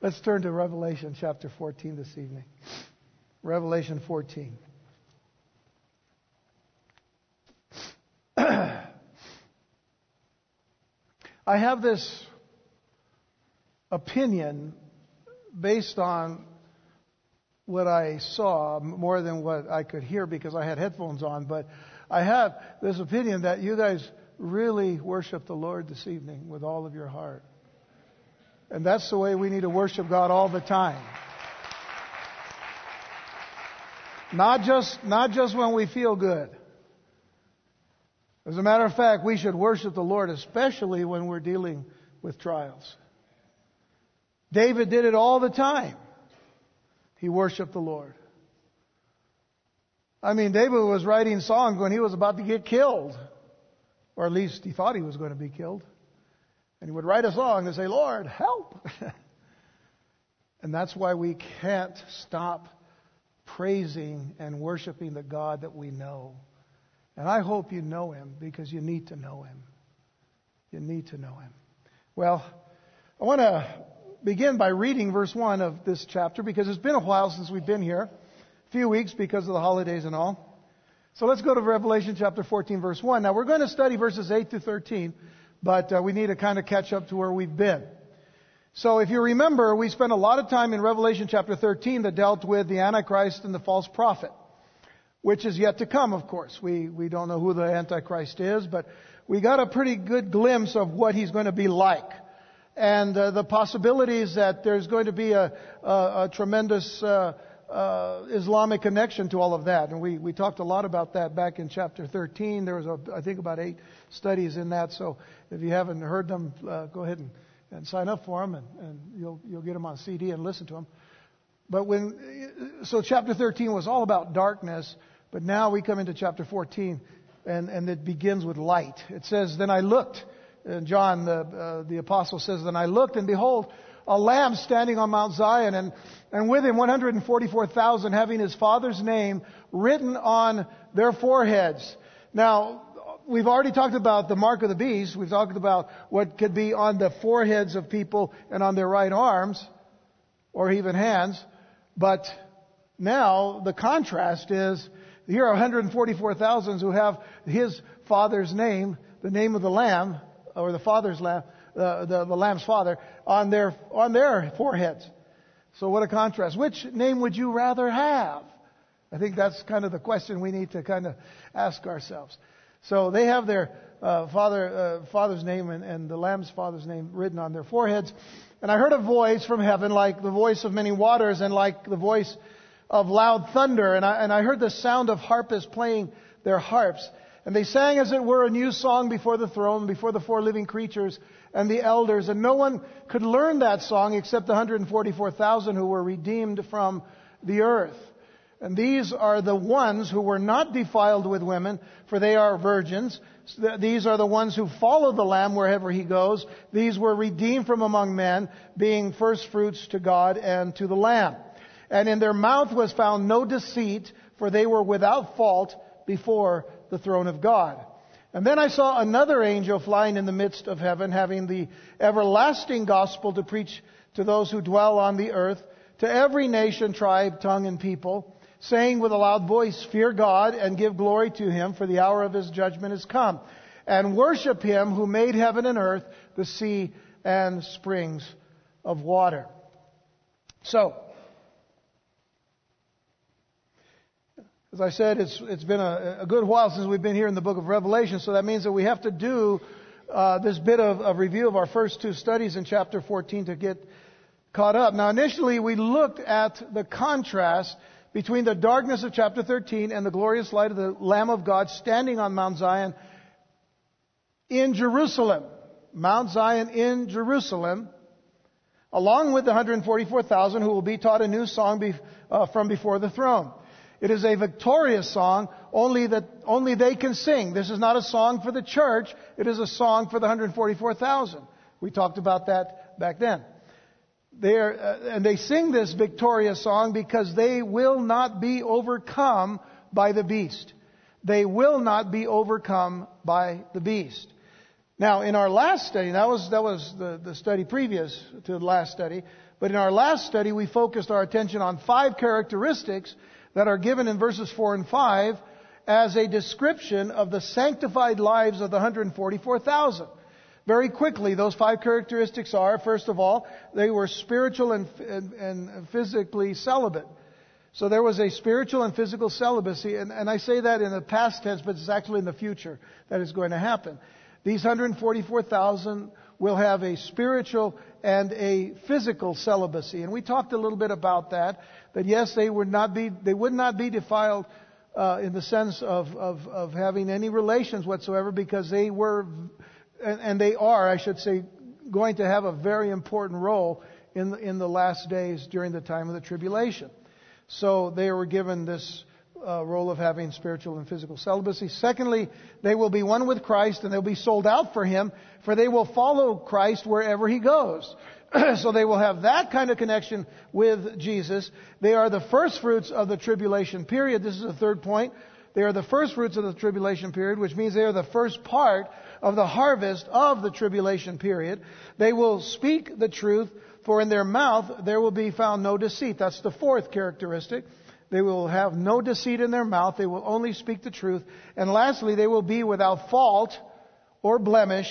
Let's turn to Revelation chapter 14 this evening. Revelation 14. I have this opinion based on what I saw more than what I could hear because I had headphones on, but I have this opinion that you guys really worship the Lord this evening with all of your heart. And that's the way we need to worship God all the time. Not just, not just when we feel good. As a matter of fact, we should worship the Lord, especially when we're dealing with trials. David did it all the time. He worshiped the Lord. I mean, David was writing songs when he was about to get killed. Or at least he thought he was going to be killed. And he would write a song and say, Lord, help. and that's why we can't stop praising and worshiping the God that we know. And I hope you know him because you need to know him. You need to know him. Well, I want to begin by reading verse 1 of this chapter because it's been a while since we've been here. A few weeks because of the holidays and all. So let's go to Revelation chapter 14, verse 1. Now we're going to study verses 8 to 13 but uh, we need to kind of catch up to where we've been. So if you remember, we spent a lot of time in Revelation chapter 13 that dealt with the Antichrist and the false prophet, which is yet to come, of course. We, we don't know who the Antichrist is, but we got a pretty good glimpse of what he's going to be like. And uh, the possibilities that there's going to be a, a, a tremendous uh, uh, Islamic connection to all of that. And we, we talked a lot about that back in chapter 13. There was, a, I think, about eight studies in that. So if you haven't heard them, uh, go ahead and, and sign up for them, and, and you'll, you'll get them on CD and listen to them. But when, so chapter 13 was all about darkness, but now we come into chapter 14, and, and it begins with light. It says, Then I looked, and John, the, uh, the apostle says, Then I looked, and behold, a lamb standing on Mount Zion, and, and with him 144,000 having his father's name written on their foreheads. Now, we've already talked about the mark of the beast. We've talked about what could be on the foreheads of people and on their right arms, or even hands. But now the contrast is here are 144,000 who have his father's name, the name of the lamb, or the father's lamb, the, the, lamb's father, on their, on their foreheads. So what a contrast. Which name would you rather have? I think that's kind of the question we need to kind of ask ourselves. So they have their uh, father, uh, father's name and, and the lamb's father's name written on their foreheads. And I heard a voice from heaven like the voice of many waters and like the voice of loud thunder. And I, and I heard the sound of harpists playing their harps. And they sang as it were a new song before the throne, before the four living creatures and the elders. And no one could learn that song except the 144,000 who were redeemed from the earth. And these are the ones who were not defiled with women, for they are virgins. These are the ones who follow the Lamb wherever he goes. These were redeemed from among men, being first fruits to God and to the Lamb. And in their mouth was found no deceit, for they were without fault before the throne of God. And then I saw another angel flying in the midst of heaven, having the everlasting gospel to preach to those who dwell on the earth, to every nation, tribe, tongue, and people saying with a loud voice, Fear God and give glory to him, for the hour of his judgment is come. And worship him who made heaven and earth, the sea and springs of water. So, as I said, it's, it's been a, a good while since we've been here in the book of Revelation, so that means that we have to do uh, this bit of, of review of our first two studies in chapter 14 to get caught up. Now, initially, we looked at the contrast between the darkness of chapter 13 and the glorious light of the Lamb of God standing on Mount Zion in Jerusalem. Mount Zion in Jerusalem, along with the 144,000 who will be taught a new song be, uh, from before the throne. It is a victorious song, only that only they can sing. This is not a song for the church, it is a song for the 144,000. We talked about that back then. They're, uh, and they sing this victorious song because they will not be overcome by the beast. They will not be overcome by the beast. Now, in our last study, that was, that was the, the study previous to the last study, But in our last study, we focused our attention on five characteristics that are given in verses 4 and 5 as a description of the sanctified lives of the 144,000. Very quickly, those five characteristics are, first of all, they were spiritual and, and, and physically celibate. So there was a spiritual and physical celibacy, and, and, I say that in the past tense, but it's actually in the future that is going to happen. These 144,000 will have a spiritual and a physical celibacy, and we talked a little bit about that. That yes, they would not be they would not be defiled uh, in the sense of, of of having any relations whatsoever, because they were and, and they are, I should say, going to have a very important role in the, in the last days during the time of the tribulation. So they were given this uh, role of having spiritual and physical celibacy. Secondly, they will be one with Christ and they'll be sold out for Him, for they will follow Christ wherever He goes. so they will have that kind of connection with Jesus. They are the first fruits of the tribulation period. This is the third point. They are the first fruits of the tribulation period, which means they are the first part of the harvest of the tribulation period. They will speak the truth, for in their mouth there will be found no deceit. That's the fourth characteristic. They will have no deceit in their mouth. They will only speak the truth. And lastly, they will be without fault or blemish,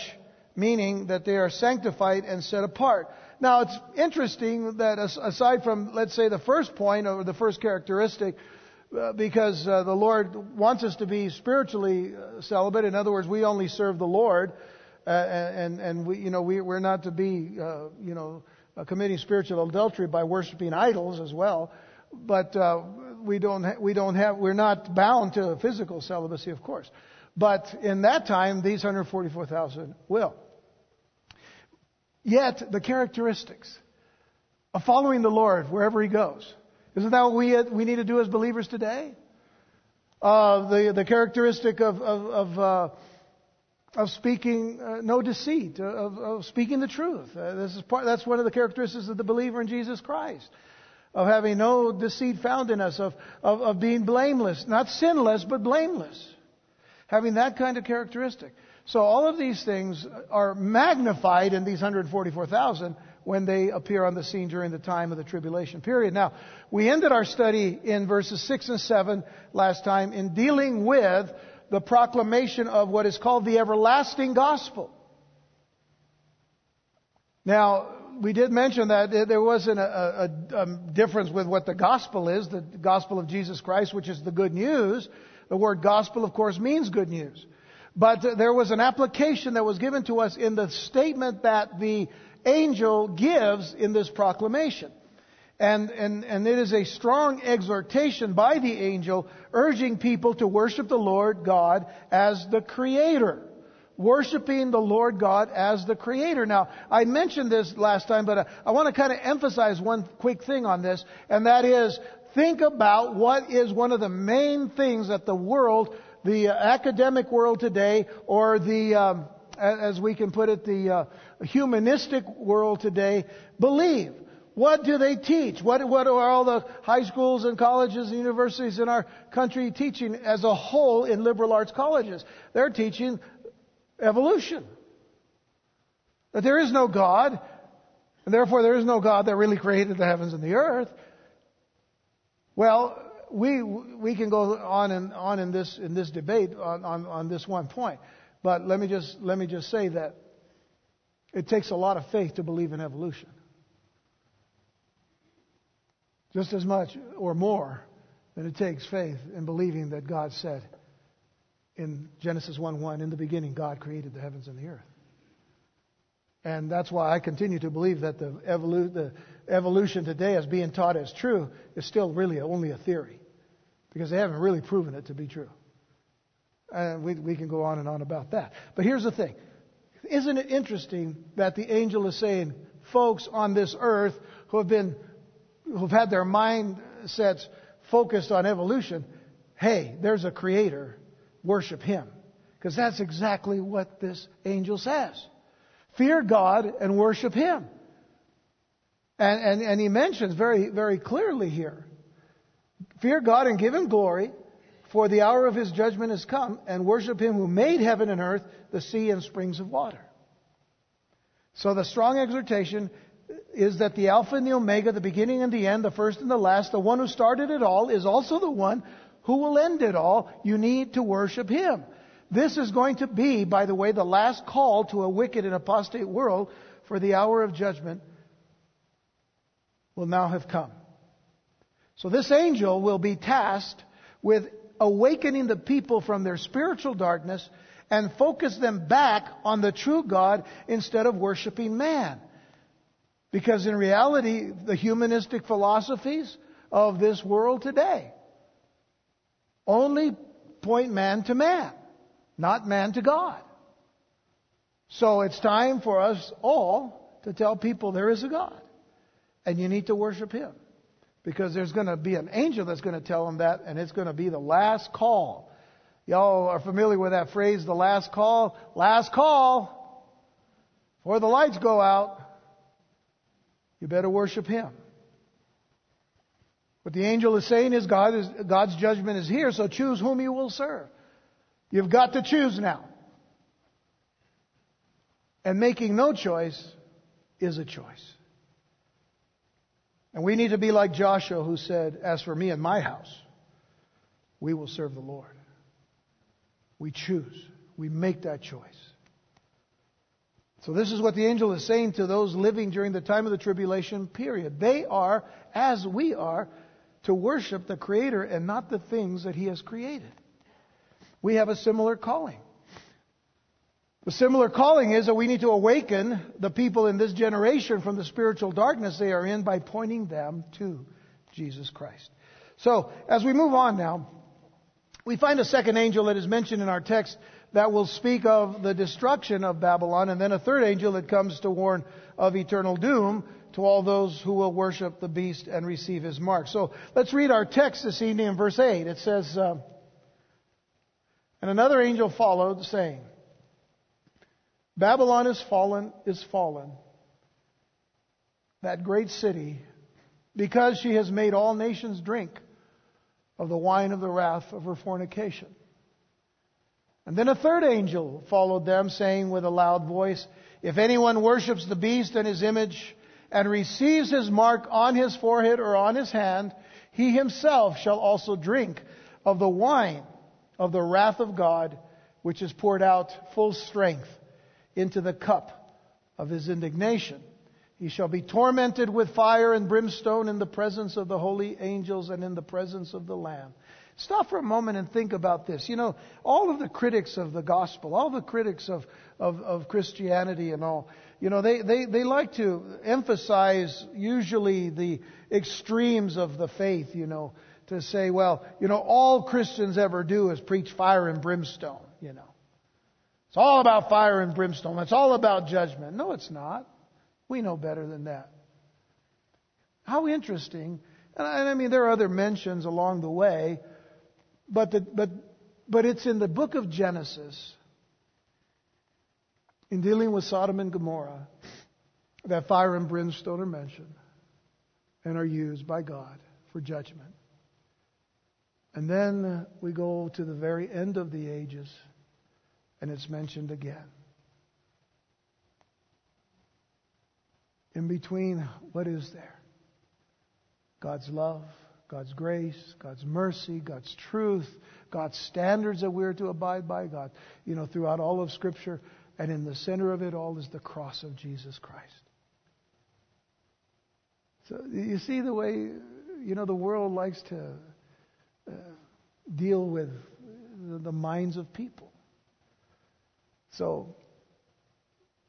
meaning that they are sanctified and set apart. Now, it's interesting that aside from, let's say, the first point or the first characteristic, uh, because uh, the Lord wants us to be spiritually uh, celibate. In other words, we only serve the Lord, and and we you know we we're not to be you know committing spiritual adultery by worshiping idols as well. But we don't ha- we don't have we're not bound to physical celibacy, of course. But in that time, these 144,000 will. Yet the characteristics of following the Lord wherever He goes isn't that what we, we need to do as believers today? Uh, the, the characteristic of, of, of, uh, of speaking uh, no deceit, of, of, speaking the truth. Uh, this is part, that's one of the characteristics of the believer in Jesus Christ. Of having no deceit found in us, of, of, of being blameless. Not sinless, but blameless. Having that kind of characteristic. So all of these things are magnified in these 144,000 when they appear on the scene during the time of the tribulation period. Now, we ended our study in verses 6 and 7 last time in dealing with the proclamation of what is called the everlasting gospel. Now, we did mention that there wasn't a, a, a, difference with what the gospel is, the gospel of Jesus Christ, which is the good news. The word gospel, of course, means good news. But uh, there was an application that was given to us in the statement that the angel gives in this proclamation. And, and, and it is a strong exhortation by the angel urging people to worship the Lord God as the Creator. Worshiping the Lord God as the Creator. Now, I mentioned this last time, but I want to kind of emphasize one quick thing on this, and that is think about what is one of the main things that the world, the academic world today, or the, um, as we can put it, the uh, humanistic world today believe. What do they teach? What, what are all the high schools and colleges and universities in our country teaching as a whole in liberal arts colleges? They're teaching evolution. That there is no God, and therefore there is no God that really created the heavens and the earth. Well, we, we can go on and on in this, in this debate on, on, on this one point. But let me just, let me just say that it takes a lot of faith to believe in evolution. Just as much or more than it takes faith in believing that God said in Genesis 1 1, in the beginning, God created the heavens and the earth. And that's why I continue to believe that the, evolu- the evolution today, as being taught as true, is still really only a theory. Because they haven't really proven it to be true. And we, we can go on and on about that. But here's the thing isn't it interesting that the angel is saying, folks on this earth who have been, who've had their mindsets focused on evolution, hey, there's a creator, worship him. Because that's exactly what this angel says. Fear God and worship him. And, and, and he mentions very, very clearly here fear God and give him glory, for the hour of his judgment has come, and worship him who made heaven and earth, the sea and springs of water. So the strong exhortation is that the Alpha and the Omega, the beginning and the end, the first and the last, the one who started it all, is also the one who will end it all. You need to worship Him. This is going to be, by the way, the last call to a wicked and apostate world for the hour of judgment will now have come. So this angel will be tasked with awakening the people from their spiritual darkness and focus them back on the true God instead of worshiping man. Because in reality, the humanistic philosophies of this world today only point man to man, not man to God. So it's time for us all to tell people there is a God and you need to worship Him. Because there's going to be an angel that's going to tell them that, and it's going to be the last call. Y'all are familiar with that phrase, the last call? Last call. Before the lights go out, you better worship Him. What the angel is saying is, God is God's judgment is here, so choose whom you will serve. You've got to choose now. And making no choice is a choice. And we need to be like Joshua who said, As for me and my house, we will serve the Lord. We choose. We make that choice. So this is what the angel is saying to those living during the time of the tribulation period. They are, as we are, to worship the Creator and not the things that He has created. We have a similar calling. The similar calling is that we need to awaken the people in this generation from the spiritual darkness they are in by pointing them to Jesus Christ. So, as we move on now, we find a second angel that is mentioned in our text that will speak of the destruction of Babylon, and then a third angel that comes to warn of eternal doom to all those who will worship the beast and receive his mark. So, let's read our text this evening in verse 8. It says, uh, And another angel followed, saying, Babylon is fallen, is fallen. That great city, because she has made all nations drink of the wine of the wrath of her fornication. And then a third angel followed them, saying with a loud voice, If anyone worships the beast and his image, and receives his mark on his forehead or on his hand, he himself shall also drink of the wine of the wrath of God, which is poured out full strength into the cup of his indignation. He shall be tormented with fire and brimstone in the presence of the holy angels and in the presence of the Lamb. Stop for a moment and think about this. You know, all of the critics of the gospel, all the critics of, of, of Christianity and all, you know, they, they, they like to emphasize usually the extremes of the faith, you know, to say, well, you know, all Christians ever do is preach fire and brimstone, you know. It's all about fire and brimstone. It's all about judgment. No, it's not. We know better than that. How interesting. And I, mean, there are other mentions along the way, but, the, but, but it's in the book of Genesis, in dealing with Sodom and Gomorrah, that fire and brimstone are mentioned and are used by God for judgment. And then we go to the very end of the ages and it's mentioned again. In between, what is there? God's love, God's grace, God's mercy, God's truth, God's standards that we're to abide by, God, you know, throughout all of Scripture. And in the center of it all is the cross of Jesus Christ. So you see the way, you know, the world likes to uh, deal with the minds of people. So,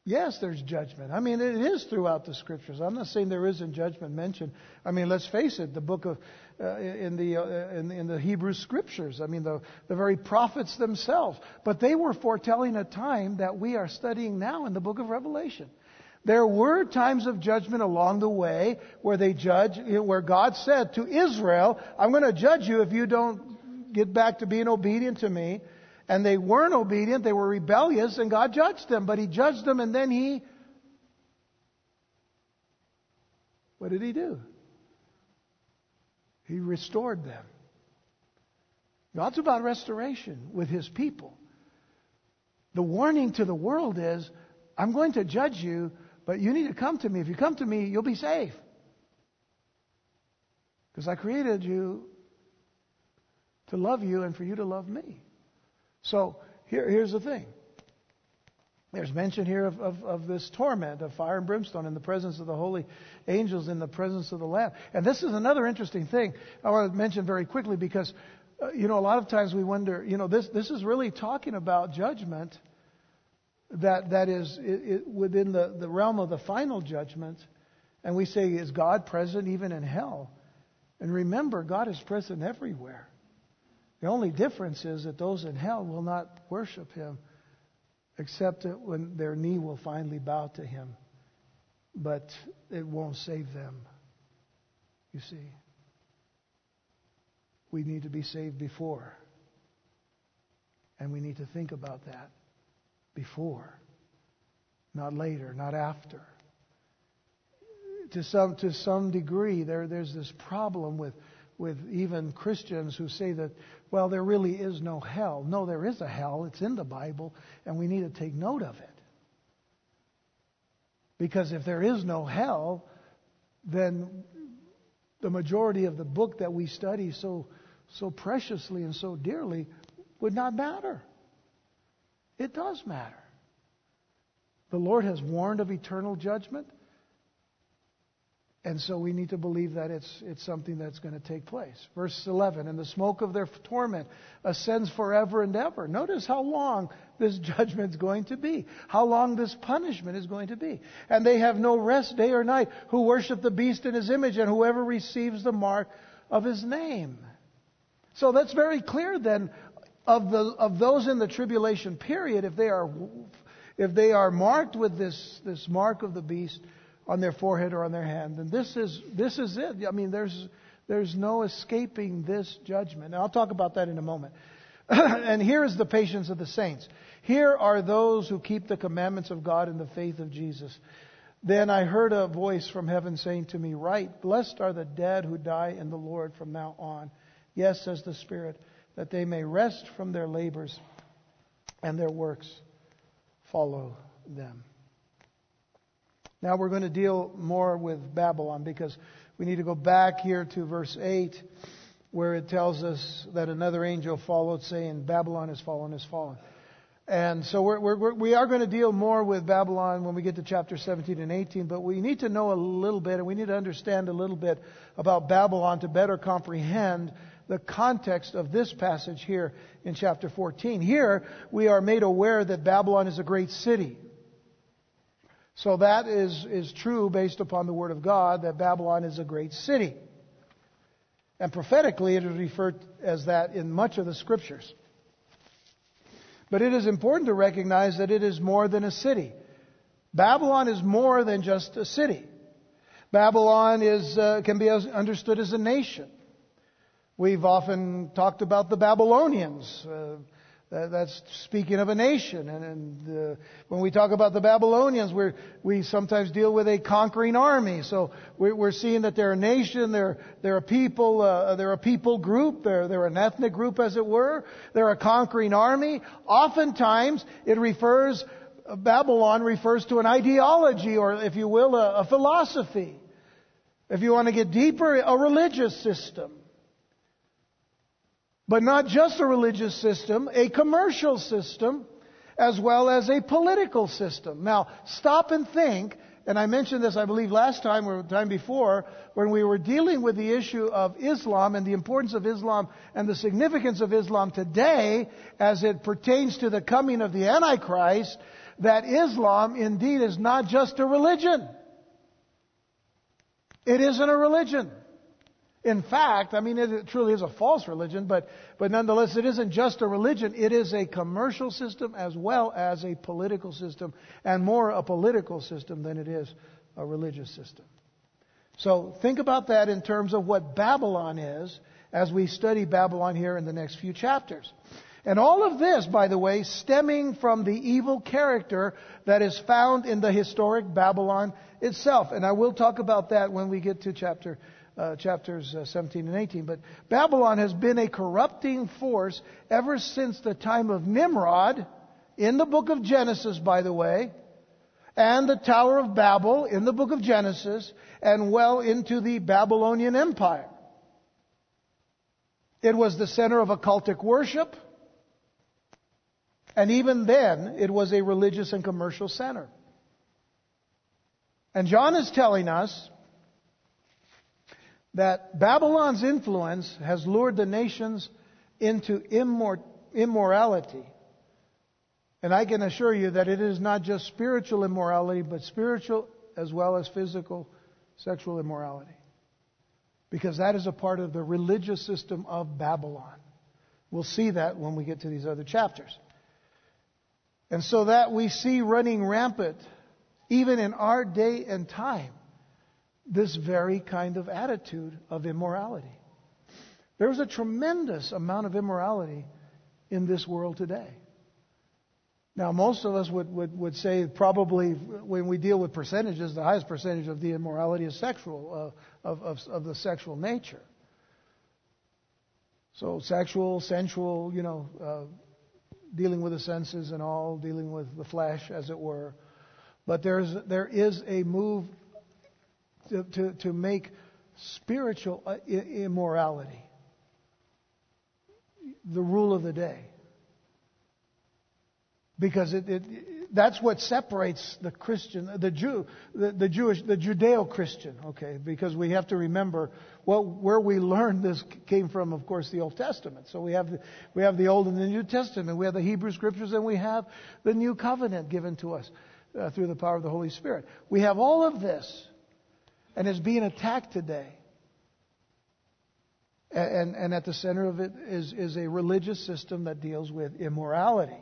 yes, there's judgment. I mean, it is throughout the scriptures. I'm not saying there isn't judgment mentioned. I mean, let's face it, the book of, uh, in, the, uh, in, in the Hebrew scriptures, I mean, the, the very prophets themselves. But they were foretelling a time that we are studying now in the book of Revelation. There were times of judgment along the way where they judge, where God said to Israel, I'm going to judge you if you don't get back to being obedient to me. And they weren't obedient, they were rebellious, and God judged them. But He judged them, and then He. What did He do? He restored them. God's about restoration with His people. The warning to the world is I'm going to judge you, But you need to come to me. If you come to me, you'll be safe. Because I created you to love you and for you to love me. So here, here's the thing. There's mention here of, of, of, this torment of fire and brimstone in the presence of the holy angels, in the presence of the Lamb. And this is another interesting thing I want to mention very quickly because, uh, you know, a lot of times we wonder, you know, this, this is really talking about judgment that, that is it, it, within the, the realm of the final judgment. And we say, is God present even in hell? And remember, God is present everywhere. The only difference is that those in hell will not worship him except when their knee will finally bow to him. But it won't save them. You see, we need to be saved before. And we need to think about that before, not later, not after. To some, to some degree, there, there's this problem with with even Christians who say that, well, there really is no hell. No, there is a hell. It's in the Bible, and we need to take note of it. Because if there is no hell, then the majority of the book that we study so, so preciously and so dearly would not matter. It does matter. The Lord has warned of eternal judgment. And so we need to believe that it's, it's something that's going to take place. Verse 11, and the smoke of their torment ascends forever and ever. Notice how long this judgment is going to be, how long this punishment is going to be. And they have no rest day or night who worship the beast in his image and whoever receives the mark of his name. So that's very clear then of, the, of those in the tribulation period, if they are, if they are marked with this, this mark of the beast, on their forehead or on their hand. And this is, this is it. I mean, there's, there's no escaping this judgment. And I'll talk about that in a moment. and here is the patience of the saints. Here are those who keep the commandments of God in the faith of Jesus. Then I heard a voice from heaven saying to me, Write, blessed are the dead who die in the Lord from now on. Yes, says the Spirit, that they may rest from their labors and their works follow them. Now we're going to deal more with Babylon because we need to go back here to verse 8 where it tells us that another angel followed saying, Babylon has fallen, has fallen. And so we're, we're, we are going to deal more with Babylon when we get to chapter 17 and 18, but we need to know a little bit and we need to understand a little bit about Babylon to better comprehend the context of this passage here in chapter 14. Here we are made aware that Babylon is a great city. So that is, is true based upon the Word of God that Babylon is a great city. And prophetically, it is referred as that in much of the Scriptures. But it is important to recognize that it is more than a city. Babylon is more than just a city. Babylon is, uh, can be understood as a nation. We've often talked about the Babylonians. Uh, that's speaking of a nation. And, and uh, when we talk about the Babylonians, we we sometimes deal with a conquering army. So we're, we're seeing that they're a nation, they're, they're a people, uh, they're a people group, they're, they're an ethnic group as it were. They're a conquering army. Oftentimes it refers, Babylon refers to an ideology or if you will, a, a philosophy. If you want to get deeper, a religious system. But not just a religious system, a commercial system, as well as a political system. Now, stop and think, and I mentioned this, I believe, last time or time before, when we were dealing with the issue of Islam and the importance of Islam and the significance of Islam today as it pertains to the coming of the Antichrist, that Islam indeed is not just a religion. It isn't a religion. In fact, I mean, it truly is a false religion, but, but nonetheless, it isn't just a religion. It is a commercial system as well as a political system, and more a political system than it is a religious system. So think about that in terms of what Babylon is as we study Babylon here in the next few chapters. And all of this, by the way, stemming from the evil character that is found in the historic Babylon itself. And I will talk about that when we get to chapter uh, chapters uh, 17 and 18. But Babylon has been a corrupting force ever since the time of Nimrod, in the book of Genesis, by the way. and the Tower of Babel in the book of Genesis and well into the Babylonian Empire. It was the center of occultic worship. And even then, it was a religious and commercial center. And John is telling us that Babylon's influence has lured the nations into immor- immorality. And I can assure you that it is not just spiritual immorality, but spiritual as well as physical sexual immorality. Because that is a part of the religious system of Babylon. We'll see that when we get to these other chapters. And so that we see running rampant, even in our day and time, this very kind of attitude of immorality. There's a tremendous amount of immorality in this world today. Now, most of us would, would, would say probably when we deal with percentages, the highest percentage of the immorality is sexual, uh, of, of, of the sexual nature. So, sexual, sensual, you know, uh, dealing with the senses and all, dealing with the flesh, as it were. But there's, there is a move to, to, to make spiritual uh, immorality the rule of the day. Because it, it, that's what separates the Christian, the Jew, the, the Jewish, the Judeo-Christian. Okay, because we have to remember well, where we learned this came from, of course, the Old Testament. So we have the, we have the Old and the New Testament. We have the Hebrew Scriptures, and we have the New Covenant given to us uh, through the power of the Holy Spirit. We have all of this, and it's being attacked today. And, and at the center of it is, is a religious system that deals with immorality.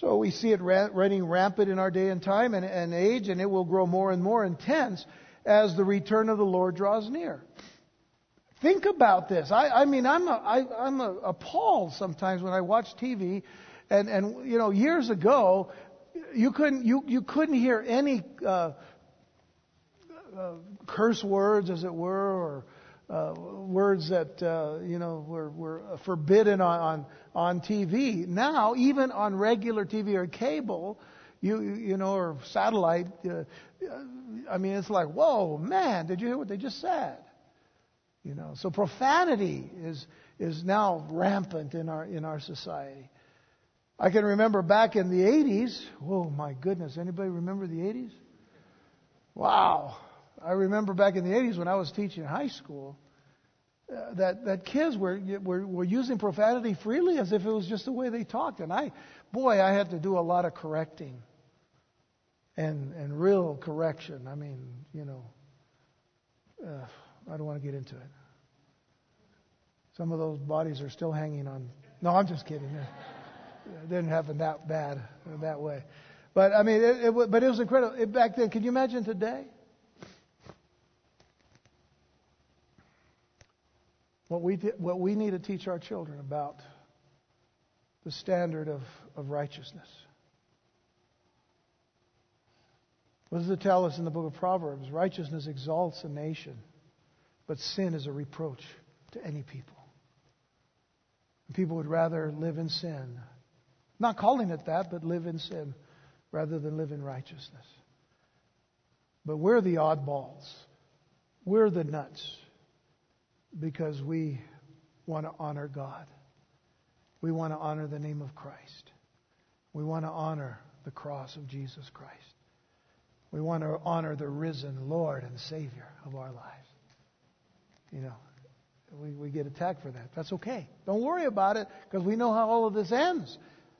So we see it running rampant in our day and time and, and age, and it will grow more and more intense as the return of the Lord draws near. Think about this. I, I mean, I'm, a, I, I'm a, appalled sometimes when I watch TV, and, and you know, years ago, you couldn't you, you couldn't hear any uh, uh, curse words, as it were, or uh, words that uh, you know were, were forbidden on, on on TV. Now, even on regular TV or cable, you you know, or satellite, uh, I mean, it's like, whoa, man! Did you hear what they just said? You know, so profanity is is now rampant in our in our society. I can remember back in the 80s. Oh my goodness! Anybody remember the 80s? Wow! I remember back in the 80s when I was teaching high school uh, that, that kids were, were, were using profanity freely as if it was just the way they talked. And I, boy, I had to do a lot of correcting and, and real correction. I mean, you know, uh, I don't want to get into it. Some of those bodies are still hanging on. No, I'm just kidding. It didn't happen that bad, that way. But I mean, it, it, but it was incredible. It, back then, can you imagine today? What we, what we need to teach our children about the standard of, of righteousness. What does it tell us in the book of Proverbs? Righteousness exalts a nation, but sin is a reproach to any people. People would rather live in sin. Not calling it that, but live in sin rather than live in righteousness. But we're the oddballs. We're the nuts because we want to honor God. We want to honor the name of Christ. We want to honor the cross of Jesus Christ. We want to honor the risen Lord and Savior of our lives. You know, we, we get attacked for that. That's okay. Don't worry about it because we know how all of this ends.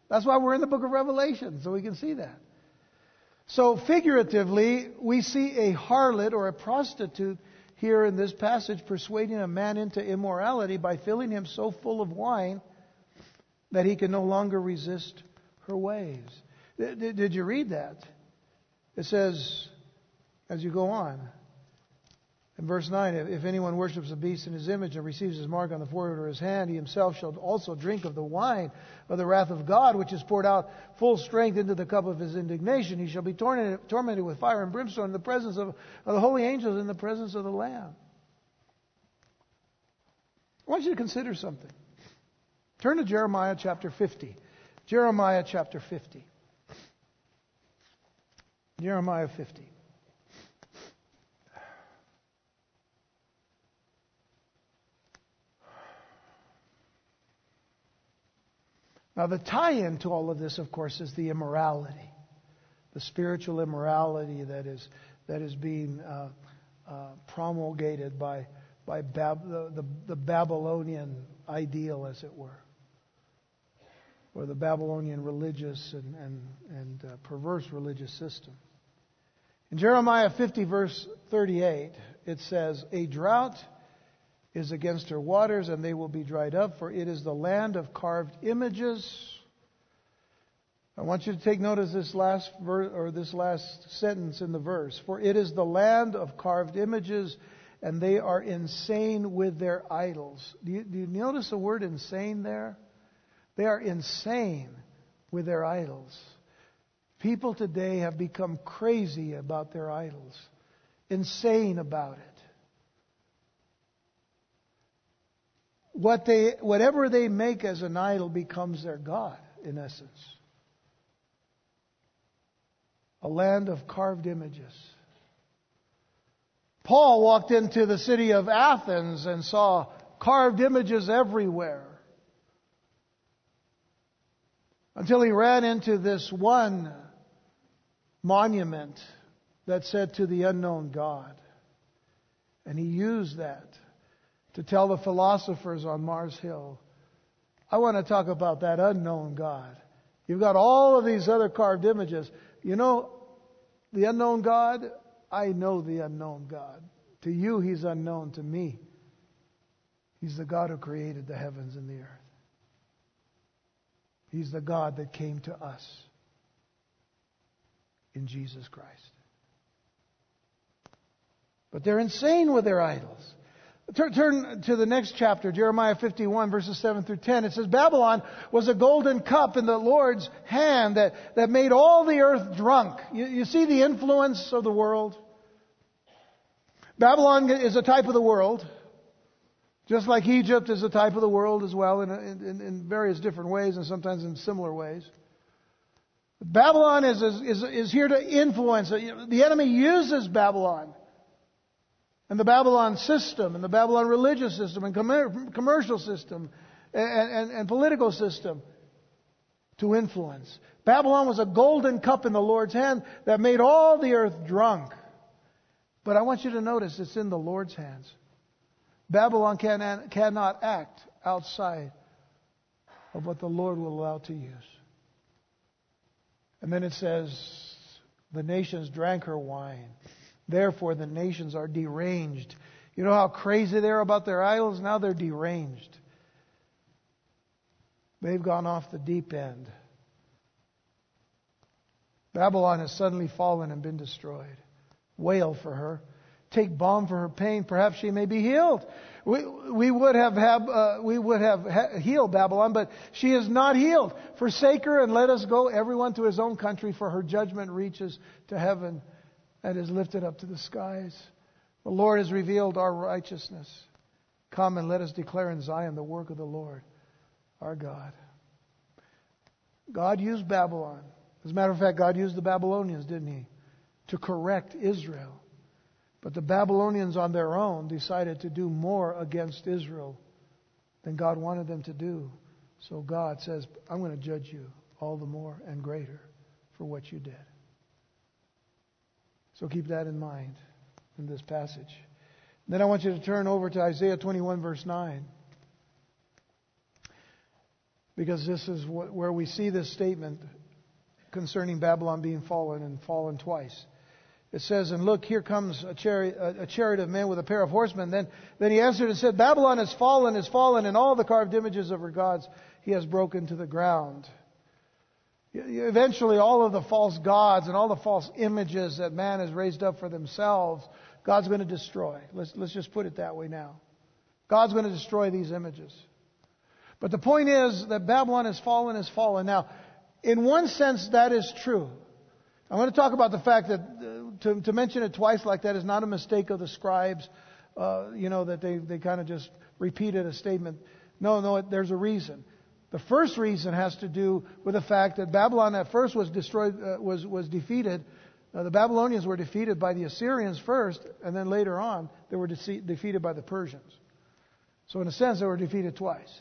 That's why we're in the book of Revelation, so we can see that. So, figuratively, we see a harlot or a prostitute here in this passage persuading a man into immorality by filling him so full of wine that he can no longer resist her ways. Did you read that? It says, as you go on, in verse 9, if anyone worships a beast in his image and receives his mark on the forehead or his hand, he himself shall also drink of the wine of the wrath of God, which is poured out full strength into the cup of his indignation. He shall be tormented, with fire and brimstone in the presence of, of the holy angels in the presence of the Lamb. I want you to consider something. Turn to Jeremiah chapter 50. Jeremiah chapter 50. Jeremiah 50. Now, the tie in to all of this, of course, is the immorality, the spiritual immorality that is, that is being uh, uh, promulgated by, by Bab- the, the, the Babylonian ideal, as it were, or the Babylonian religious and, and, and uh, perverse religious system. In Jeremiah 50, verse 38, it says, A drought is against her waters, and they will be dried up, for it is the land of carved images. I want you to take note of this last verse or this last sentence in the verse. For it is the land of carved images, and they are insane with their idols. Do you, do you notice the word insane there? They are insane with their idols. People today have become crazy about their idols, insane about it. What they, whatever they make as an idol becomes their God, in essence. A land of carved images. Paul walked into the city of Athens and saw carved images everywhere. Until he ran into this one monument that said to the unknown God. And he used that to tell the philosophers on Mars Hill, I want to talk about that unknown God. You've got all of these other carved images. You know, the unknown God, I know the unknown God. To you, He's unknown. To me, He's the God who created the heavens and the earth. He's the God that came to us in Jesus Christ. But they're insane with their idols. Turn, turn, to the next chapter, Jeremiah 51, verses 7 through 10. It says, Babylon was a golden cup in the Lord's hand that, that made all the earth drunk. You, you see the influence of the world? Babylon is a type of the world, just like Egypt is a type of the world as well, in, in, in various different ways and sometimes in similar ways. Babylon is, is, is here to influence. The enemy uses Babylon and the Babylon system and the Babylon religious system and commercial system and, and, and, political system to influence. Babylon was a golden cup in the Lord's hand that made all the earth drunk. But I want you to notice it's in the Lord's hands. Babylon can, cannot act outside of what the Lord will allow to use. And then it says, the nations drank her wine. Therefore, the nations are deranged. You know how crazy they are about their idols? Now they're deranged. They've gone off the deep end. Babylon has suddenly fallen and been destroyed. Wail for her. Take balm for her pain. Perhaps she may be healed. We, we would have, have uh, we would have ha- healed Babylon, but she is not healed. Forsake her and let us go, everyone to his own country, for her judgment reaches to heaven and is lifted up to the skies. The Lord has revealed our righteousness. Come and let us declare in Zion the work of the Lord, our God. God used Babylon. As a matter of fact, God used the Babylonians, didn't He? To correct Israel. But the Babylonians on their own decided to do more against Israel than God wanted them to do. So God says, I'm going to judge you all the more and greater for what you did. So keep that in mind in this passage. Then I want you to turn over to Isaiah 21, verse 9. Because this is what, where we see this statement concerning Babylon being fallen and fallen twice. It says, And look, here comes a chariot, a chariot of men with a pair of horsemen. Then, then he answered and said, Babylon has fallen, has fallen, and all the carved images of her gods he has broken to the ground. Eventually, all of the false gods and all the false images that man has raised up for themselves, God's going to destroy. Let's, let's just put it that way now. God's going to destroy these images. But the point is that Babylon has fallen, has fallen. Now, in one sense, that is true. I'm going to talk about the fact that uh, to, to, mention it twice like that is not a mistake of the scribes, uh, you know, that they, they kind of just repeated a statement. No, no, there's a reason. The first reason has to do with the fact that Babylon at first was destroyed, uh, was, was defeated Now, the Babylonians were defeated by the Assyrians first, and then later on, they were de- defeated by the Persians. So, in a sense, they were defeated twice.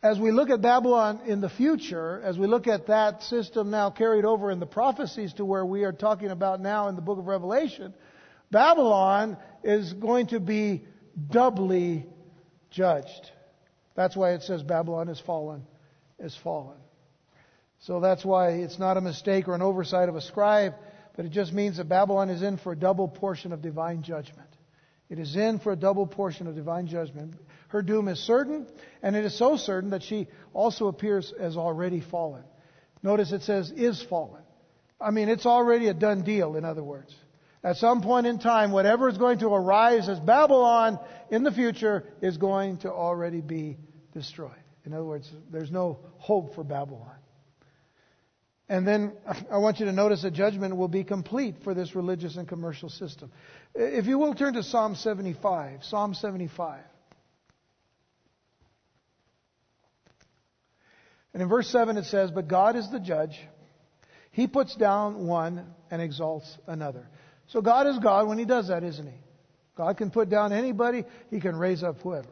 As we look at Babylon in the future, as we look at that system now carried over in the prophecies to where we are talking about now in the book of Revelation, Babylon is going to be doubly judged. That's why it says Babylon is fallen, is fallen. So that's why it's not a mistake or an oversight of a scribe, but it just means that Babylon is in for a double portion of divine judgment. It is in for a double portion of divine judgment. Her doom is certain, and it is so certain that she also appears as already fallen. Notice it says is fallen. I mean, it's already a done deal, in other words. At some point in time, whatever is going to arise as Babylon in the future is going to already be destroyed. In other words, there's no hope for Babylon. And then I want you to notice that judgment will be complete for this religious and commercial system. If you will turn to Psalm 75, Psalm 75. And in verse 7 it says, But God is the judge. He puts down one and exalts another. So God is God when He does that, isn't He? God can put down anybody, He can raise up whoever.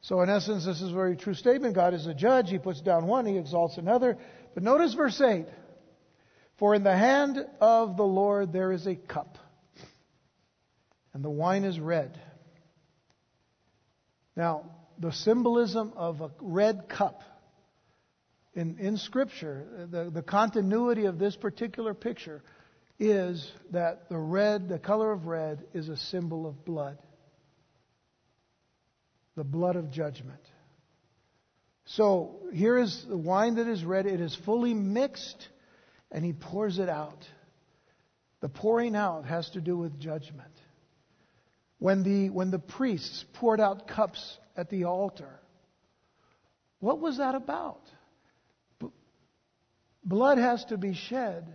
So, in essence, this is a very true statement. God is a judge. He puts down one, He exalts another. But notice verse 8 For in the hand of the Lord there is a cup, and the wine is red. Now, the symbolism of a red cup in, in Scripture, the, the continuity of this particular picture is that the red, the color of red, is a symbol of blood. The blood of judgment. So here is the wine that is red. It is fully mixed, and he pours it out. The pouring out has to do with judgment. When the, when the priests poured out cups at the altar, what was that about? Blood has to be shed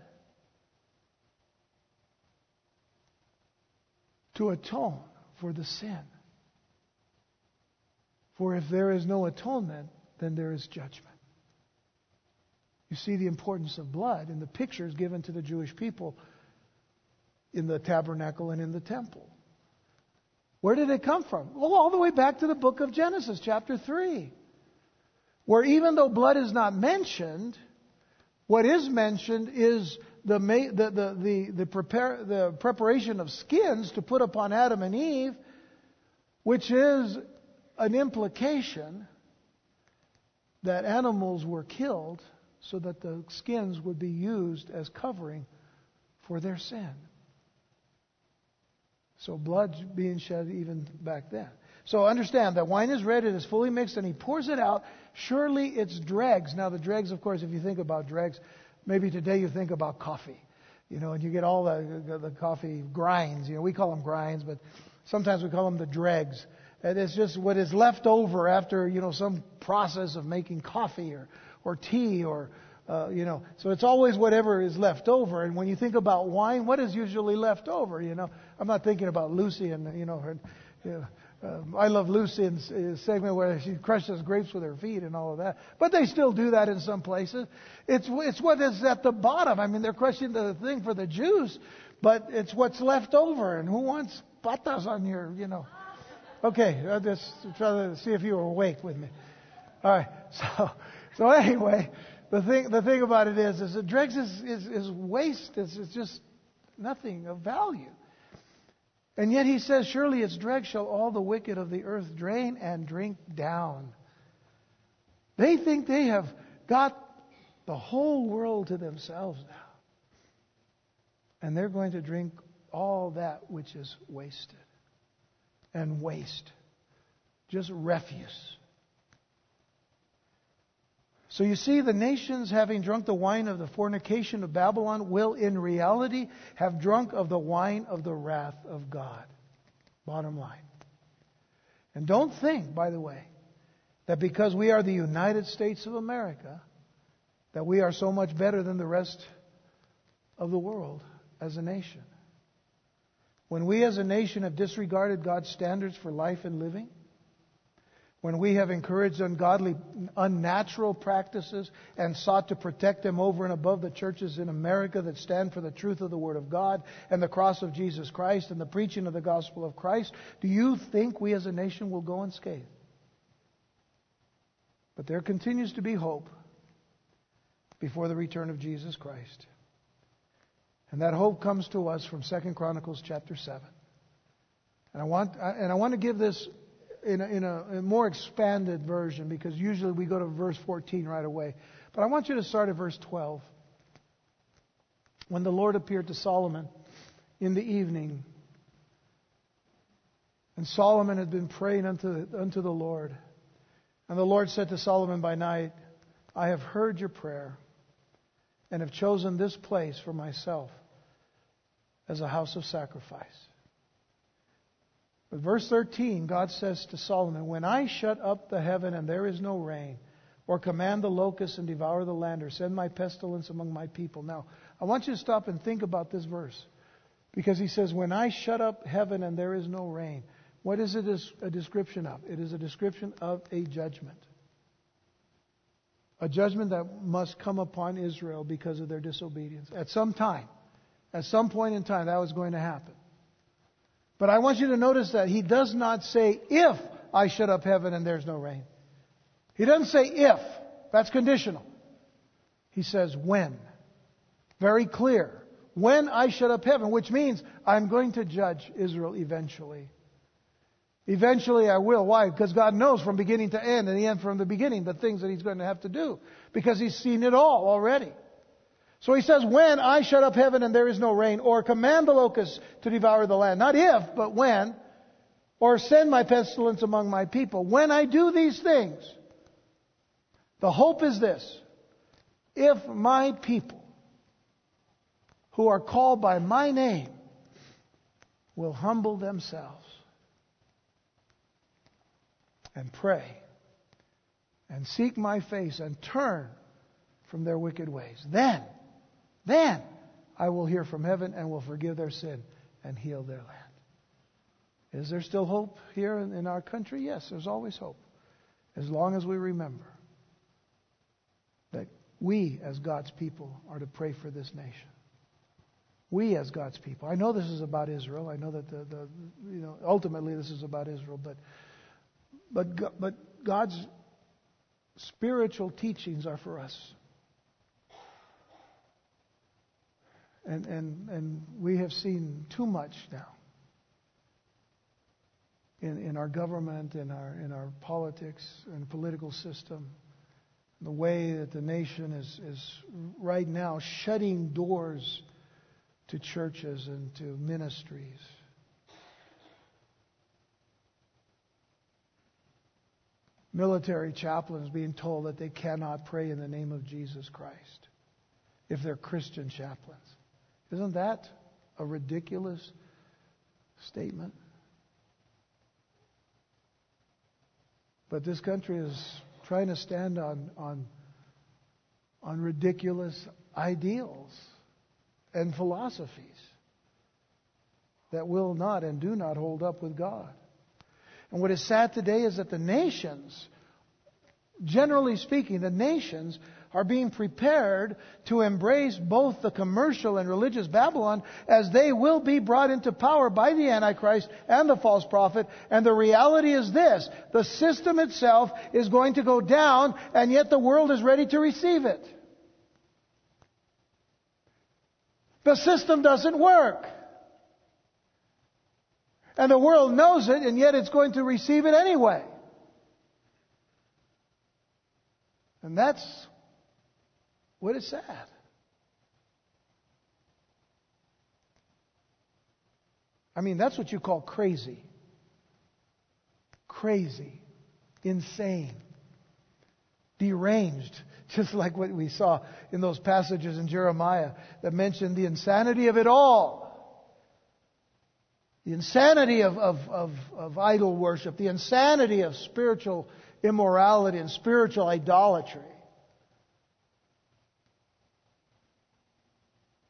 to atone for the sin. For if there is no atonement, then there is judgment. You see the importance of blood in the pictures given to the Jewish people in the tabernacle and in the temple. Where did it come from? Well, all the way back to the book of Genesis, chapter 3, where even though blood is not mentioned, what is mentioned is the, the, the, the, the, prepare, the preparation of skins to put upon Adam and Eve, which is an implication that animals were killed so that the skins would be used as covering for their sin. So blood being shed even back then. So understand that wine is red, it is fully mixed, and he pours it out. Surely it's dregs. Now, the dregs, of course, if you think about dregs, maybe today you think about coffee. You know, and you get all the, the coffee grinds. You know, we call them grinds, but sometimes we call them the dregs. And it's just what is left over after, you know, some process of making coffee or, or tea or, uh, you know. So it's always whatever is left over. And when you think about wine, what is usually left over? You know, I'm not thinking about Lucy and, you know, her, you know um, I love Lucy's segment where she crushes grapes with her feet and all of that. But they still do that in some places. It's, it's what is at the bottom. I mean, they're crushing the thing for the juice, but it's what's left over. And who wants patas on your, you know. Okay, I'll just try to see if you were awake with me. All right. So, so anyway, the thing, the thing about it is, is that dregs is, is, is waste. It's, it's just nothing of value. And yet he says, Surely its dregs shall all the wicked of the earth drain and drink down. They think they have got the whole world to themselves now. And they're going to drink all that which is wasted and waste. Just refuse. So you see, the nations, having drunk the wine of the fornication of Babylon, will in reality have drunk of the wine of the wrath of God. Bottom line. And don't think, by the way, that because we are the United States of America, that we are so much better than the rest of the world as a nation. When we as a nation have disregarded God's standards for life and living, when we have encouraged ungodly, unnatural practices and sought to protect them over and above the churches in America that stand for the truth of the Word of God and the cross of Jesus Christ and the preaching of the gospel of Christ, do you think we as a nation will go unscathed? But there continues to be hope before the return of Jesus Christ. And that hope comes to us from 2 Chronicles chapter 7. And I want, and I want to give this in a, in a, a more expanded version because usually we go to verse 14 right away. But I want you to start at verse 12. When the Lord appeared to Solomon in the evening, and Solomon had been praying unto, unto the Lord. And the Lord said to Solomon by night, I have heard your prayer and have chosen this place for myself as a house of sacrifice. But verse 13, God says to Solomon, When I shut up the heaven and there is no rain, or command the locusts and devour the land, or send my pestilence among my people. Now, I want you to stop and think about this verse. Because he says, When I shut up heaven and there is no rain, what is it a description of? It is a description of a judgment. A judgment that must come upon Israel because of their disobedience. At some time, at some point in time, that was going to happen. But I want you to notice that he does not say, if I shut up heaven and there's no rain. He doesn't say if. That's conditional. He says when. Very clear. When I shut up heaven, which means I'm going to judge Israel eventually. Eventually I will. Why? Because God knows from beginning to end and the end from the beginning the things that He's going to have to do. Because He's seen it all already. So he says, when I shut up heaven and there is no rain, or command the locusts to devour the land. Not if, but when. Or send my pestilence among my people. When I do these things, the hope is this. If my people, who are called by my name, will humble themselves and pray and seek my face and turn from their wicked ways, then then I will hear from heaven and will forgive their sin and heal their land. Is there still hope here in our country? Yes, there's always hope. As long as we remember that we, as God's people, are to pray for this nation. We, as God's people. I know this is about Israel. I know that the, the you know ultimately this is about Israel, but but but God's spiritual teachings are for us. And, and, and we have seen too much now in, in our government, in our, in our politics and political system. The way that the nation is, is right now shutting doors to churches and to ministries. Military chaplains being told that they cannot pray in the name of Jesus Christ if they're Christian chaplains. Isn't that a ridiculous statement? But this country is trying to stand on, on, on ridiculous ideals and philosophies that will not and do not hold up with God. And what is sad today is that the nations, generally speaking, the nations are being prepared to embrace both the commercial and religious Babylon as they will be brought into power by the Antichrist and the false prophet. And the reality is this the system itself is going to go down, and yet the world is ready to receive it. The system doesn't work. And the world knows it, and yet it's going to receive it anyway. And that's what is that? I mean, that's what you call crazy. Crazy. Insane. Deranged. Just like what we saw in those passages in Jeremiah that mentioned the insanity of it all. The insanity of, of, of, of idol worship, the insanity of spiritual immorality and spiritual idolatry.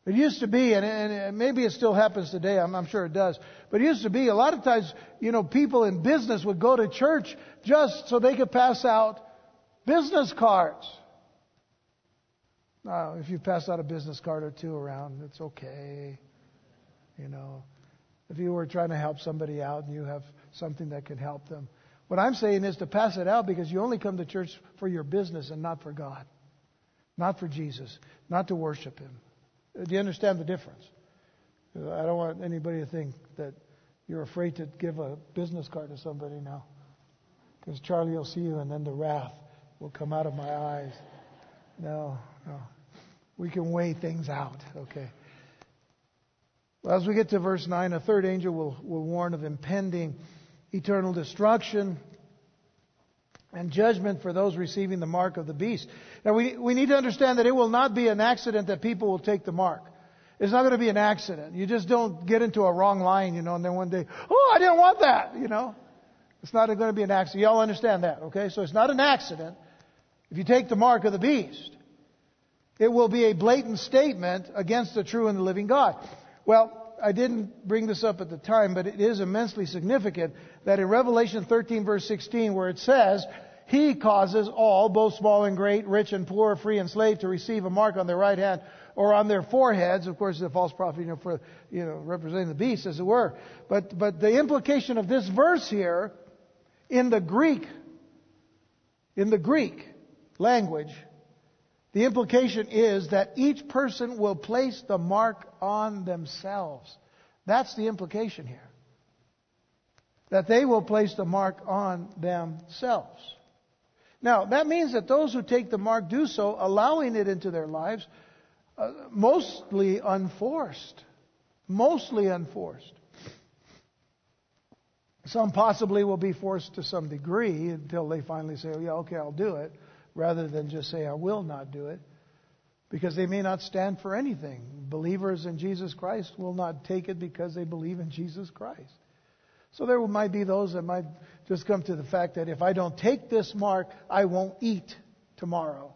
It used to be, and, and maybe it still happens today, I'm, I'm sure it does, but it used to be a lot of times, you know, people in business would go to church just so they could pass out business cards. Now, if you pass out a business card or two around, it's okay. You know, if you were trying to help somebody out and you have something that can help them. What I'm saying is to pass it out because you only come to church for your business and not for God, not for Jesus, not to worship Him. Do you understand the difference? I don't want anybody to think that you're afraid to give a business card to somebody now. Because Charlie will see you and then the wrath will come out of my eyes. No, no. We can weigh things out, okay? Well, as we get to verse 9, a third angel will, will warn of impending eternal destruction and judgment for those receiving the mark of the beast. Now, we, we need to understand that it will not be an accident that people will take the mark. It's not going to be an accident. You just don't get into a wrong line, you know, and then one day, oh, I didn't want that, you know. It's not going to be an accident. Y'all understand that, okay? So it's not an accident if you take the mark of the beast. It will be a blatant statement against the true and the living God. Well, I didn't bring this up at the time, but it is immensely significant that in Revelation 13 verse 16 where it says, He causes all, both small and great, rich and poor, free and slave, to receive a mark on their right hand or on their foreheads. Of course, the false prophet, you know, for, you know, representing the beast, as it were. But, but the implication of this verse here, in the Greek, in the Greek language, the implication is that each person will place the mark on themselves. That's the implication here. That they will place the mark on themselves. Now, that means that those who take the mark do so, allowing it into their lives, uh, mostly unforced. Mostly unforced. Some possibly will be forced to some degree until they finally say, oh, yeah, okay, I'll do it rather than just say, I will not do it, because they may not stand for anything. Believers in Jesus Christ will not take it because they believe in Jesus Christ. So there might be those that might just come to the fact that if I don't take this mark, I won't eat tomorrow.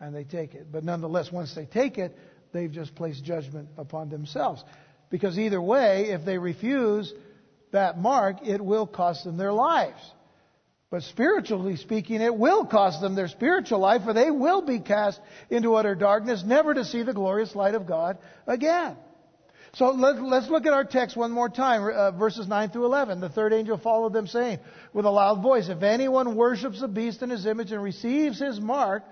And they take it. But nonetheless, once they take it, they've just placed judgment upon themselves. Because either way, if they refuse that mark, it will cost them their lives. But spiritually speaking, it will cost them their spiritual life, for they will be cast into utter darkness, never to see the glorious light of God again. So let, us look at our text one more time, uh, verses 9 through 11. The third angel followed them, saying with a loud voice, If anyone worships the beast in his image and receives his mark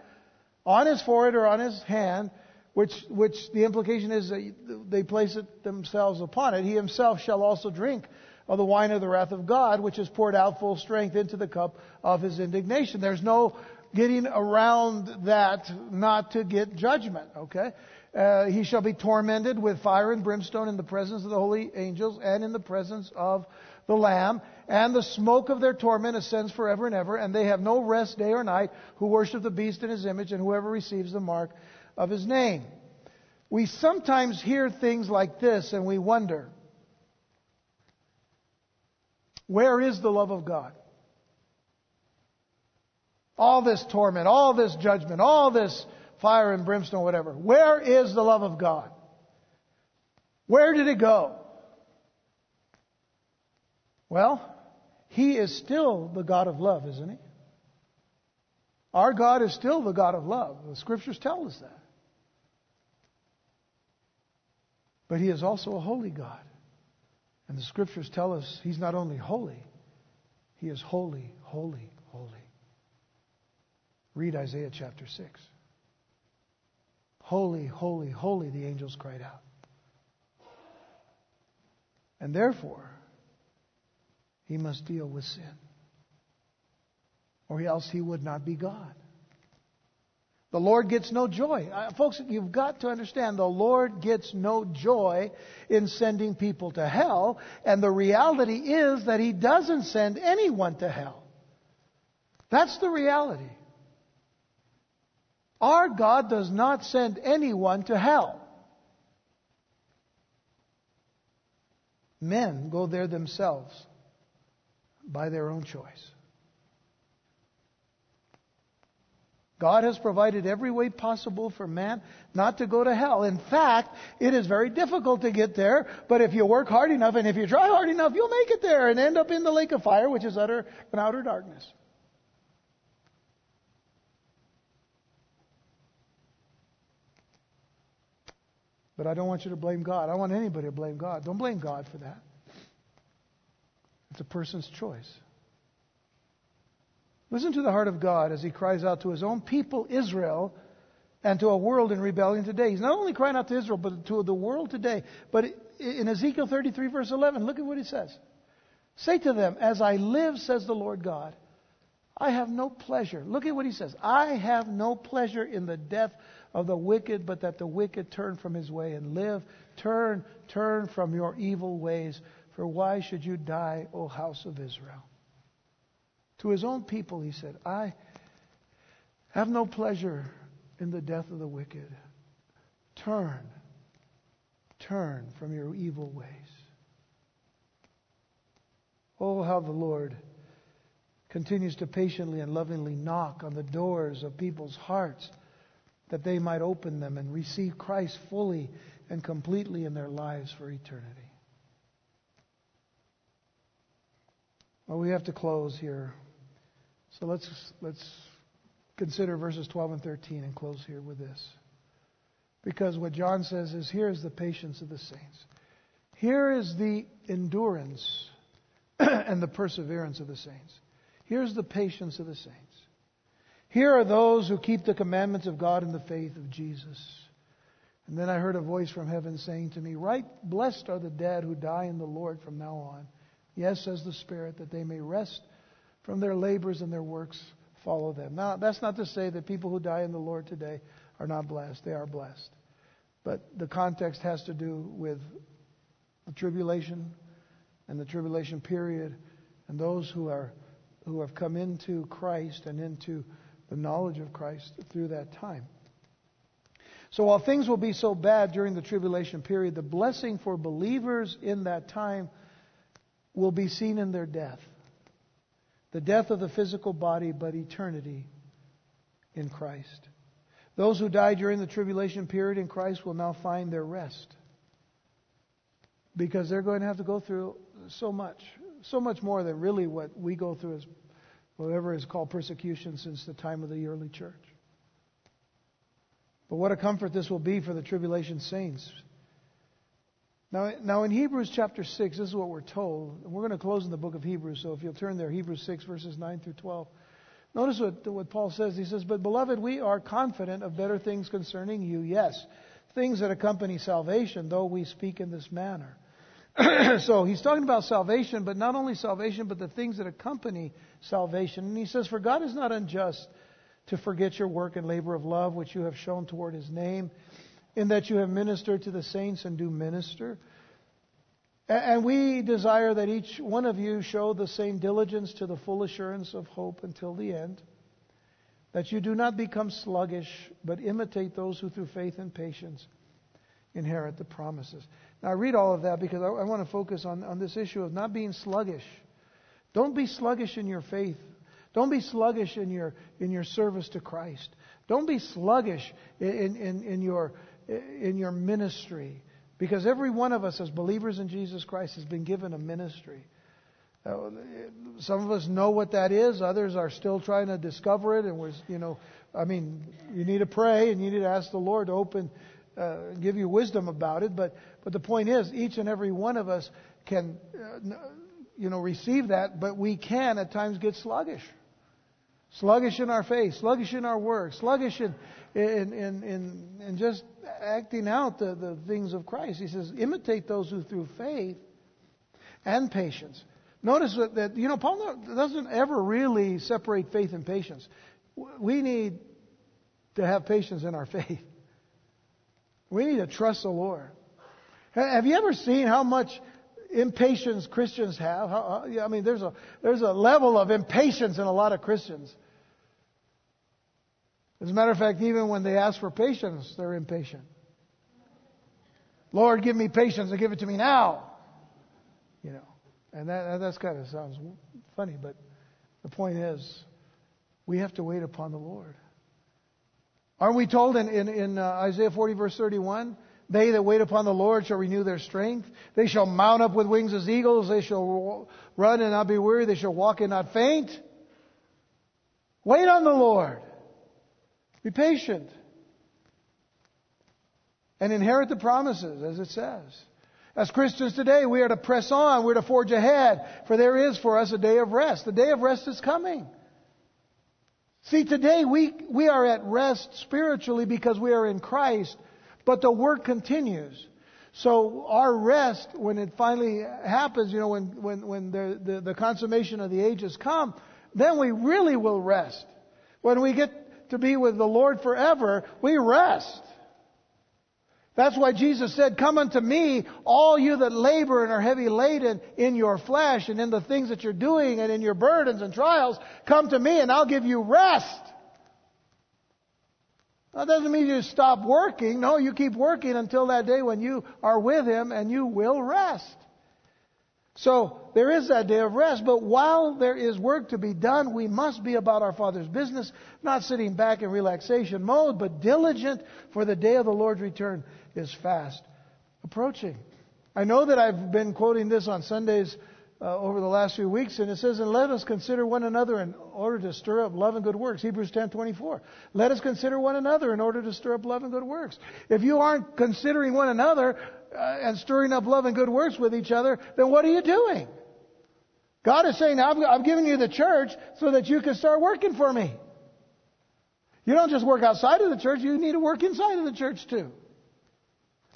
on his forehead or on his hand, which, which the implication is that they place it themselves upon it, he himself shall also drink of the wine of the wrath of God, which is poured out full strength into the cup of his indignation. There's no getting around that not to get judgment, okay? Uh, he shall be tormented with fire and brimstone in the presence of the holy angels and in the presence of the Lamb. And the smoke of their torment ascends forever and ever, and they have no rest day or night who worship the beast in his image and whoever receives the mark of his name. We sometimes hear things like this and we wonder, where is the love of God? All this torment, all this judgment, all this fire and brimstone, whatever. Where is the love of God? Where did it go? Well, He is still the God of love, isn't He? Our God is still the God of love. The scriptures tell us that. But He is also a holy God. And the scriptures tell us he's not only holy, he is holy, holy, holy. Read Isaiah chapter 6. Holy, holy, holy, the angels cried out. And therefore, he must deal with sin. Or else he would not be God. The Lord gets no joy. Uh, folks, you've got to understand the Lord gets no joy in sending people to hell, and the reality is that He doesn't send anyone to hell. That's the reality. Our God does not send anyone to hell. Men go there themselves by their own choice. God has provided every way possible for man not to go to hell. In fact, it is very difficult to get there, but if you work hard enough and if you try hard enough, you'll make it there and end up in the lake of fire, which is utter and outer darkness. But I don't want you to blame God. I don't want anybody to blame God. Don't blame God for that. It's a person's choice. Listen to the heart of God as he cries out to his own people, Israel, and to a world in rebellion today. He's not only crying out to Israel, but to the world today. But in Ezekiel 33, verse 11, look at what he says. Say to them, As I live, says the Lord God, I have no pleasure. Look at what he says. I have no pleasure in the death of the wicked, but that the wicked turn from his way and live. Turn, turn from your evil ways. For why should you die, O house of Israel? To his own people, he said, I have no pleasure in the death of the wicked. Turn, turn from your evil ways. Oh, how the Lord continues to patiently and lovingly knock on the doors of people's hearts that they might open them and receive Christ fully and completely in their lives for eternity. Well, we have to close here. So let's, let's consider verses 12 and 13 and close here with this. Because what John says is here is the patience of the saints. Here is the endurance and the perseverance of the saints. Here's the patience of the saints. Here are those who keep the commandments of God in the faith of Jesus. And then I heard a voice from heaven saying to me, Right, blessed are the dead who die in the Lord from now on. Yes, says the Spirit, that they may rest from their labors and their works follow them. Now, that's not to say that people who die in the Lord today are not blessed. They are blessed. But the context has to do with the tribulation and the tribulation period and those who are who have come into Christ and into the knowledge of Christ through that time. So while things will be so bad during the tribulation period, the blessing for believers in that time will be seen in their death. The death of the physical body, but eternity in Christ. Those who die during the tribulation period in Christ will now find their rest. Because they're going to have to go through so much, so much more than really what we go through as whatever is called persecution since the time of the early church. But what a comfort this will be for the tribulation saints now, now in Hebrews chapter 6, this is what we're told. We're going to close in the book of Hebrews, so if you'll turn there, Hebrews 6, verses 9 through 12. Notice what, what Paul says. He says, But beloved, we are confident of better things concerning you, yes, things that accompany salvation, though we speak in this manner. so he's talking about salvation, but not only salvation, but the things that accompany salvation. And he says, For God is not unjust to forget your work and labor of love which you have shown toward his name in that you have ministered to the saints and do minister. And we desire that each one of you show the same diligence to the full assurance of hope until the end, that you do not become sluggish, but imitate those who through faith and patience inherit the promises. Now, I read all of that because I, I want to focus on, on this issue of not being sluggish. Don't be sluggish in your faith. Don't be sluggish in your, in your service to Christ. Don't be sluggish in, in, in your, in your ministry. Because every one of us, as believers in Jesus Christ, has been given a ministry. Uh, some of us know what that is. Others are still trying to discover it. And we're, you know, I mean, you need to pray and you need to ask the Lord to open, uh, give you wisdom about it. But, but the point is, each and every one of us can, uh, you know, receive that. But we can at times get sluggish. Sluggish in our faith, sluggish in our work, sluggish in, in, in, in, in just acting out the, the things of Christ. He says, imitate those who through faith and patience. Notice that, that, you know, Paul doesn't ever really separate faith and patience. We need to have patience in our faith. We need to trust the Lord. Have you ever seen how much impatience Christians have? How, I mean, there's a, there's a level of impatience in a lot of Christians. As a matter of fact, even when they ask for patience, they're impatient. Lord, give me patience and give it to me now. You know, and that that's kind of sounds funny, but the point is, we have to wait upon the Lord. Aren't we told in, in, in uh, Isaiah 40 verse 31? They that wait upon the Lord shall renew their strength. They shall mount up with wings as eagles. They shall run and not be weary. They shall walk and not faint. Wait on the Lord. Be patient. And inherit the promises, as it says. As Christians today, we are to press on. We're to forge ahead. For there is for us a day of rest. The day of rest is coming. See, today we, we are at rest spiritually because we are in Christ, but the work continues. So our rest, when it finally happens, you know, when, when, when the, the, the consummation of the ages come, then we really will rest. When we get to be with the Lord forever, we rest. That's why Jesus said, Come unto me, all you that labor and are heavy laden in your flesh and in the things that you're doing and in your burdens and trials. Come to me and I'll give you rest. That doesn't mean you stop working. No, you keep working until that day when you are with Him and you will rest. So there is that day of rest, but while there is work to be done, we must be about our Father's business, not sitting back in relaxation mode, but diligent for the day of the Lord's return is fast approaching. I know that I've been quoting this on Sundays uh, over the last few weeks, and it says, "And let us consider one another in order to stir up love and good works." Hebrews ten twenty four. Let us consider one another in order to stir up love and good works. If you aren't considering one another uh, and stirring up love and good works with each other, then what are you doing? God is saying, I've, I've given you the church so that you can start working for me. You don't just work outside of the church, you need to work inside of the church too.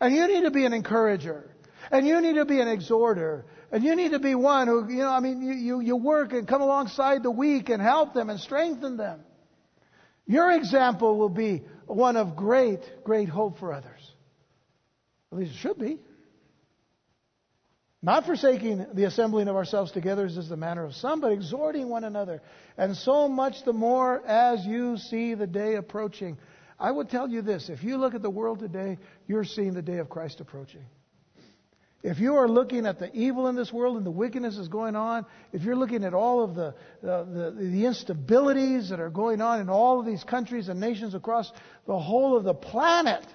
And you need to be an encourager. And you need to be an exhorter. And you need to be one who, you know, I mean, you, you, you work and come alongside the weak and help them and strengthen them. Your example will be one of great, great hope for others. At least it should be. Not forsaking the assembling of ourselves together as is the manner of some, but exhorting one another. And so much the more as you see the day approaching. I would tell you this if you look at the world today, you're seeing the day of Christ approaching. If you are looking at the evil in this world and the wickedness is going on, if you're looking at all of the, uh, the, the instabilities that are going on in all of these countries and nations across the whole of the planet,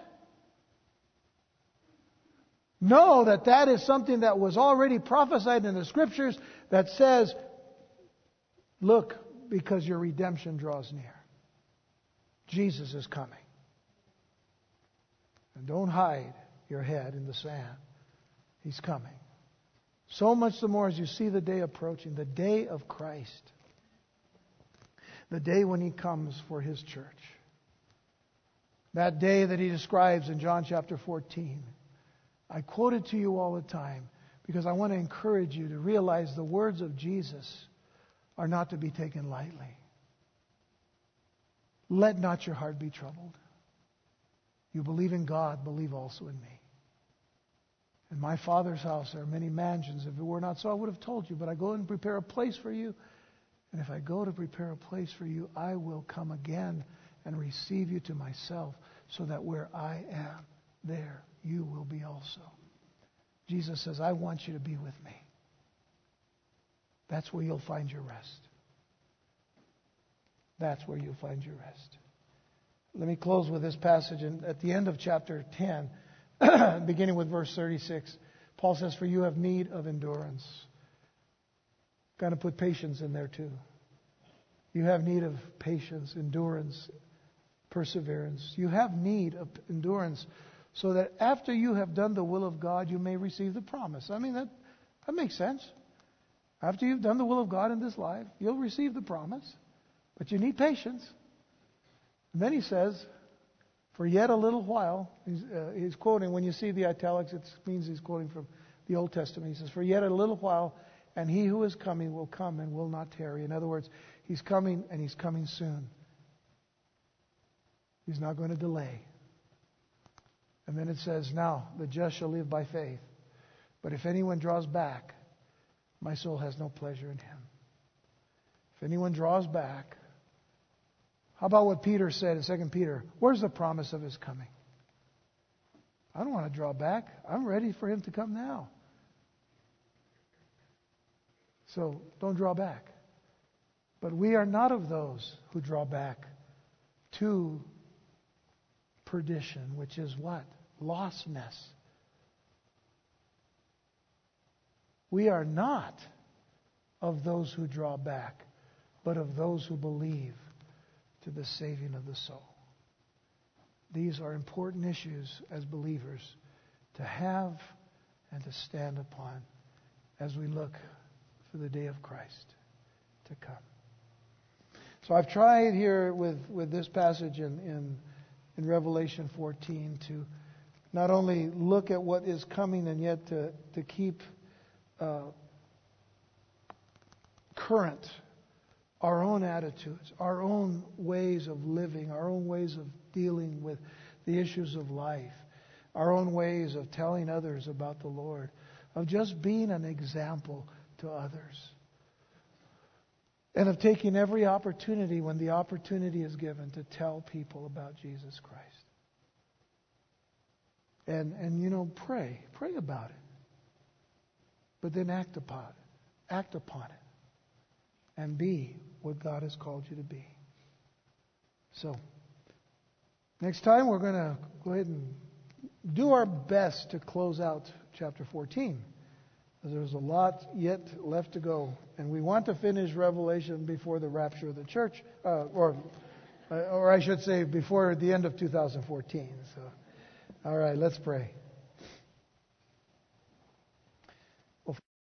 know that that is something that was already prophesied in the scriptures that says, look, because your redemption draws near. Jesus is coming. And don't hide your head in the sand. He's coming. So much the more as you see the day approaching, the day of Christ, the day when He comes for His church. That day that He describes in John chapter 14. I quote it to you all the time because I want to encourage you to realize the words of Jesus are not to be taken lightly. Let not your heart be troubled. You believe in God, believe also in me. In my Father's house there are many mansions. If it were not so, I would have told you. But I go and prepare a place for you. And if I go to prepare a place for you, I will come again and receive you to myself, so that where I am, there you will be also. Jesus says, I want you to be with me. That's where you'll find your rest. That's where you'll find your rest. Let me close with this passage. And at the end of chapter 10, beginning with verse 36, Paul says, For you have need of endurance. Got to put patience in there too. You have need of patience, endurance, perseverance. You have need of endurance so that after you have done the will of God, you may receive the promise. I mean, that, that makes sense. After you've done the will of God in this life, you'll receive the promise. But you need patience. And then he says, for yet a little while, he's, uh, he's, quoting, when you see the italics, it means he's quoting from the Old Testament. He says, For yet a little while, and he who is coming will come and will not tarry. In other words, he's coming and he's coming soon. He's not going to delay. And then it says, Now the just shall live by faith. But if anyone draws back, my soul has no pleasure in him. If anyone draws back, how about what Peter said in 2 Peter? Where's the promise of his coming? I don't want to draw back. I'm ready for him to come now. So don't draw back. But we are not of those who draw back to perdition, which is what? Lostness. We are not of those who draw back, but of those who believe to the saving of the soul. These are important issues as believers to have and to stand upon as we look for the day of Christ to come. So I've tried here with, with this passage in, in, in Revelation 14 to not only look at what is coming and yet to, to keep uh, current our own attitudes, our own ways of living, our own ways of dealing with the issues of life, our own ways of telling others about the Lord, of just being an example to others, and of taking every opportunity when the opportunity is given to tell people about Jesus Christ. And, and you know, pray. Pray about it. But then act upon it. Act upon it. And be what God has called you to be. So, next time we're going to go ahead and do our best to close out chapter 14. There's a lot yet left to go, and we want to finish Revelation before the rapture of the church, uh, or, uh, or I should say, before the end of 2014. So, all right, let's pray.